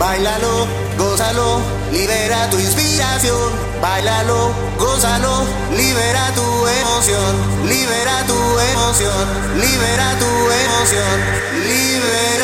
bailalo, gózalo, libera tu inspiración, bailalo, gózalo, libera tu emoción, libera tu emoción, libera tu emoción, libera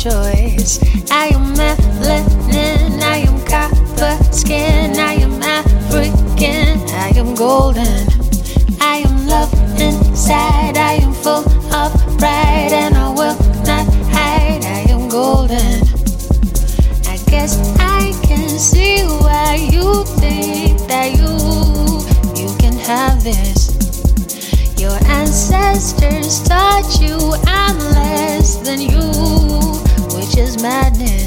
choice. I am melanin, I am copper skin, I am African, I am golden. I am love inside, I am full of pride, and I will not hide. I am golden. I guess I can see why you think that you you can have this. Your ancestors taught you I'm less than you madness.